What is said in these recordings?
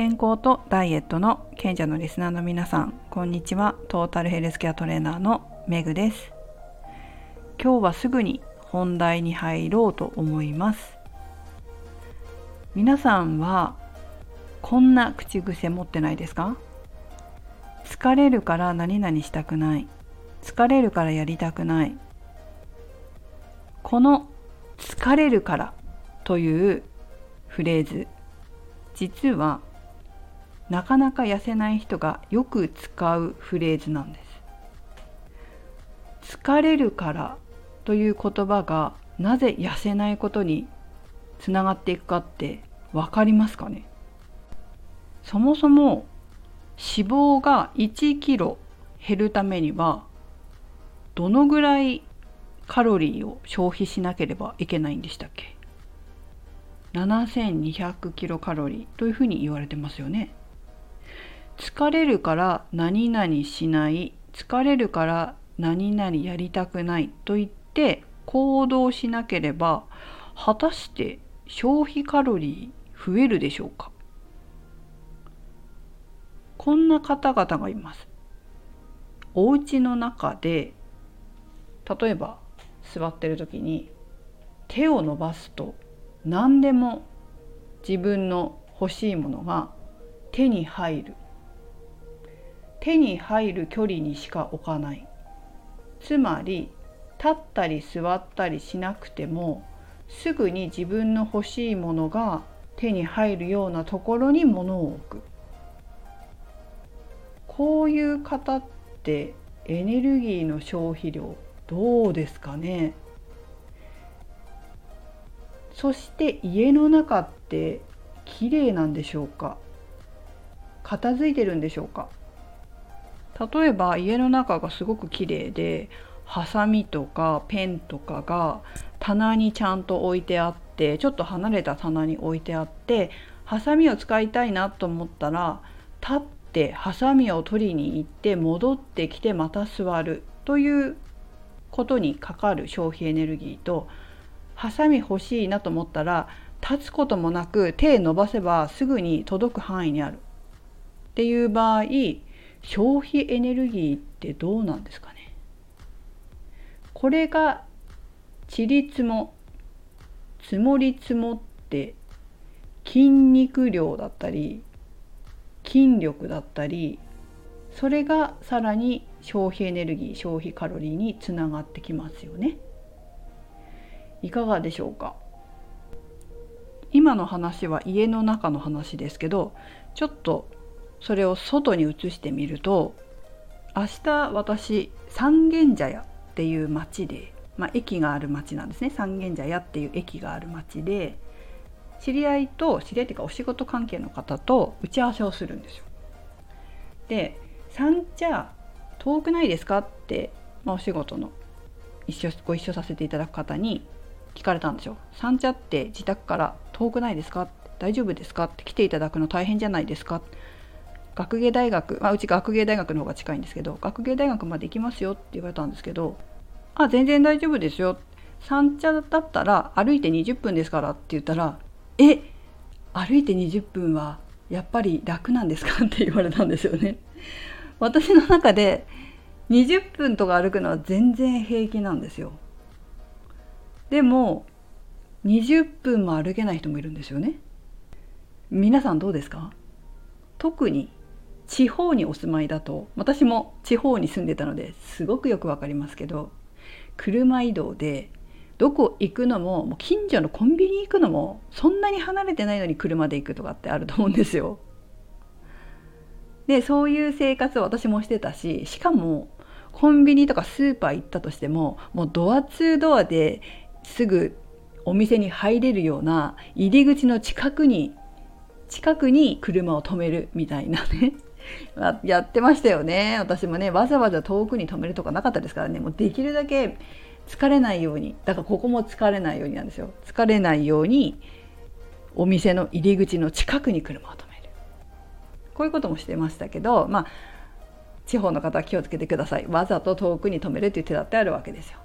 健康とダイエットの賢者のリスナーの皆さんこんにちは。トータルヘルスケアトレーナーのメグです。今日はすぐに本題に入ろうと思います。皆さんはこんな口癖持ってないですか？疲れるから何々したくない。疲れるからやりたくない。この疲れるからというフレーズ実はなかなか痩せない人がよく使うフレーズなんです。疲れるからという言葉がなぜ痩せないことにつながっていくかって分かりますかね？そもそも脂肪が1キロ減るためにはどのぐらいカロリーを消費しなければいけないんでしたっけ？7200キロカロリーというふうに言われてますよね。疲れるから何々しない疲れるから何々やりたくないと言って行動しなければ果たして消費カロリー増えるでしょうか？こんな方々がいます。お家の中で例えば座ってる時に手を伸ばすと何でも自分の欲しいものが手に入る手に入る距離にしか置かない。つまり立ったり座ったりしなくてもすぐに自分の欲しいものが手に入るようなところに物を置く。こういう方ってエネルギーの消費量どうですかね？そして家の中って綺麗なんでしょうか？片付いてるんでしょうか？例えば家の中がすごく綺麗でハサミとかペンとかが棚にちゃんと置いてあってちょっと離れた棚に置いてあってハサミを使いたいなと思ったら立ってハサミを取りに行って戻ってきてまた座るということにかかる消費エネルギーとハサミ欲しいなと思ったら立つこともなく手伸ばせばすぐに届く範囲にある。っていう場合消費エネルギーってどうなんですかねこれがちりつも積もり積もって筋肉量だったり筋力だったりそれがさらに消費エネルギー消費カロリーにつながってきますよね。いかがでしょうか今の話は家の中の話ですけどちょっとそれを外に移してみると明日私三軒茶屋っていう町で、まあ、駅がある町なんですね三軒茶屋っていう駅がある町で知り合いと知り合いっていうかお仕事関係の方と打ち合わせをするんですよ。で三茶遠くないですかって、まあ、お仕事の一緒ご一緒させていただく方に聞かれたんですよ。三茶って自宅から遠くないですか？大丈夫ですか？って来ていただくの大変じゃないですか？学芸大学、まあ、うち学芸大学の方が近いんですけど学芸大学まで行きますよって言われたんですけどあ全然大丈夫ですよ三茶だったら歩いて20分ですからって言ったらえ歩いて20分はやっぱり楽なんですか？って言われたんですよね。私の中で20分とか歩くのは全然平気なんですよ。でも20分も歩けない人もいるんですよね。皆さんどうですか？特に地方にお住まいだと私も地方に住んでたのですごくよくわかりますけど車移動でどこ行くのももう近所のコンビニ行くのもそんなに離れてないのに車で行くとかってあると思うんですよ。でそういう生活を私もしてたししかもコンビニとかスーパー行ったとしてももうドアツードアですぐお店に入れるような入り口の近くに近くに車を止めるみたいなねやってましたよね。私もねわざわざ遠くに止めるとかなかったですからね。もうできるだけ疲れないように。だからここも疲れないようになんですよ。疲れないようにお店の入り口の近くに車を止める。こういうこともしてましたけどまあ地方の方は気をつけてください。わざと遠くに止めるっていう手だってあるわけですよ。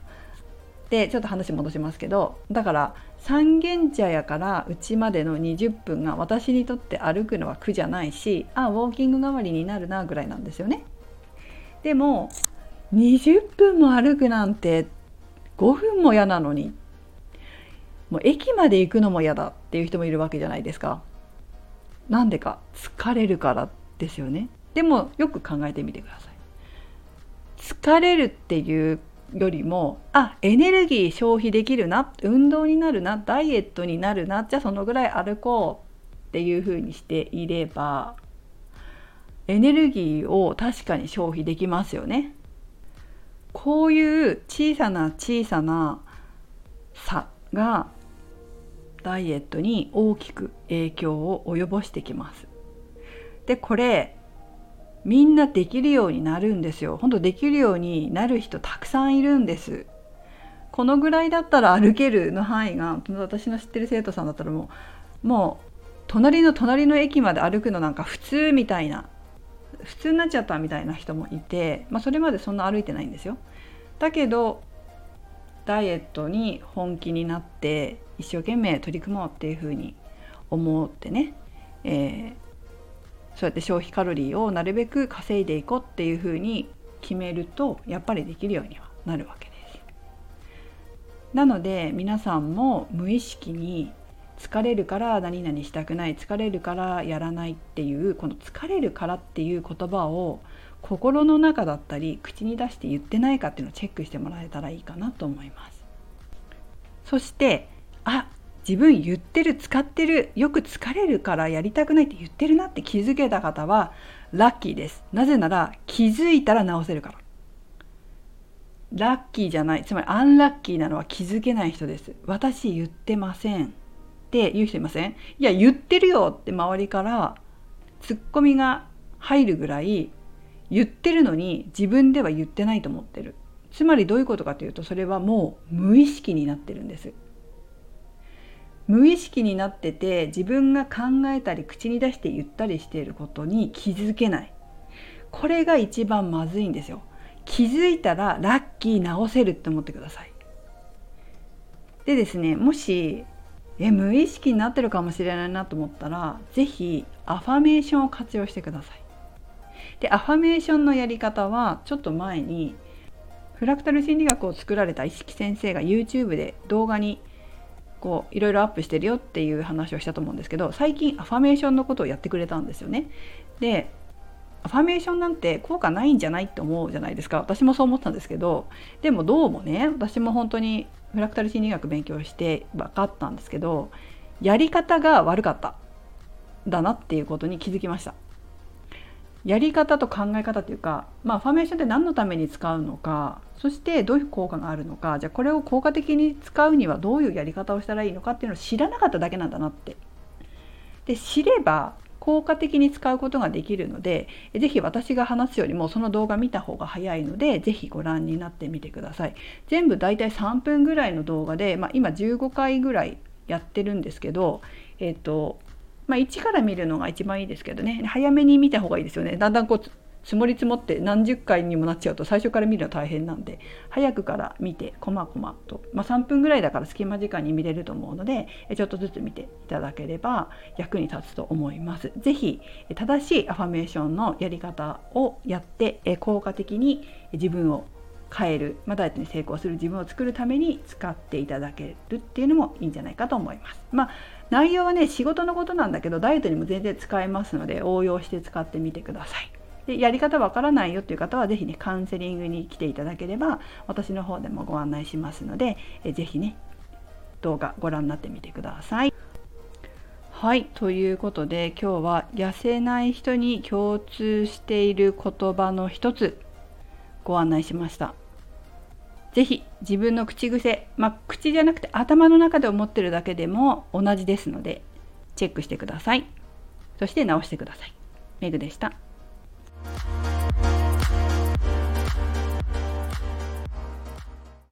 でちょっと話戻しますけどだから三軒茶屋から家までの20分が私にとって歩くのは苦じゃないしあウォーキング代わりになるなぐらいなんですよね。でも20分も歩くなんて5分も嫌なのにもう駅まで行くのも嫌だっていう人もいるわけじゃないですか。なんでか疲れるからですよね。でもよく考えてみてください。疲れるっていうよりもあエネルギー消費できるな運動になるなダイエットになるなじゃあそのぐらい歩こうっていうふうにしていればエネルギーを確かに消費できますよね。こういう小さな小さな差がダイエットに大きく影響を及ぼしてきます。でこれみんなできるようになるんですよ。本当できるようになる人たくさんいるんです。このぐらいだったら歩けるの範囲が私の知ってる生徒さんだったらもうもう隣の隣の駅まで歩くのなんか普通みたいな普通になっちゃったみたいな人もいて、まあ、それまでそんな歩いてないんですよ。だけどダイエットに本気になって一生懸命取り組もうっていうふうに思ってね、えー、そうやって消費カロリーをなるべく稼いでいこうっていうふうに決めるとやっぱりできるようにはなるわけです。なので皆さんも無意識に疲れるから何々したくない疲れるからやらないっていうこの疲れるからっていう言葉を心の中だったり口に出して言ってないかっていうのをチェックしてもらえたらいいかなと思いますそしてあ自分言ってる使ってるよく疲れるからやりたくないって言ってるなって気づけた方はラッキーです。なぜなら気づいたら直せるから。ラッキーじゃない。つまりアンラッキーなのは気づけない人です。私言ってませんって言う人いません？いや言ってるよって周りからツッコミが入るぐらい言ってるのに自分では言ってないと思ってる。つまりどういうことかというとそれはもう無意識になってるんです。無意識になってて自分が考えたり口に出して言ったりしていることに気づけない。これが一番まずいんですよ。気づいたらラッキー直せるって思ってください。でですねもしえ無意識になってるかもしれないなと思ったら是非アファメーションを活用してください。でアファメーションのやり方はちょっと前にフラクタル心理学を作られた石木先生が YouTube で動画にこういろいろアップしてるよっていう話をしたと思うんですけど最近アファメーションのことをやってくれたんですよね。でアファメーションなんて効果ないんじゃないって思うじゃないですか。私もそう思ったんですけどでもどうもね私も本当にフラクタル心理学勉強して分かったんですけどやり方が悪かった。だなっていうことに気づきました。やり方と考え方というか、まあ、ファーメーションって何のために使うのかそしてどういう効果があるのかじゃあこれを効果的に使うにはどういうやり方をしたらいいのかっていうのを知らなかっただけなんだなって。で知れば効果的に使うことができるので是非私が話すよりもその動画見た方が早いので是非ご覧になってみてください。全部だいたい3分ぐらいの動画で、まあ、今15回ぐらいやってるんですけど、えーとまあ、1から見るのが一番いいですけどね早めに見た方がいいですよねだんだんこう積もり積もって何十回にもなっちゃうと最初から見るのは大変なんで早くから見てこまこまと、まあ、3分ぐらいだから隙間時間に見れると思うのでちょっとずつ見ていただければ役に立つと思います。是非正しいアファメーションのやり方をやって効果的に自分を変える、まあ、ダイエットに成功する自分を作るために使っていただけるっていうのもいいんじゃないかと思います。まあ、内容はね仕事のことなんだけどダイエットにも全然使えますので応用して使ってみてください。でやり方わからないよっていう方は是非ねカウンセリングに来ていただければ私の方でもご案内しますので是非ね動画ご覧になってみてください。はいということで今日は痩せない人に共通している言葉の一つご案内しました。ぜひ自分の口癖、まあ、口じゃなくて頭の中で思ってるだけでも同じですのでチェックしてください。そして直してください。メグでした。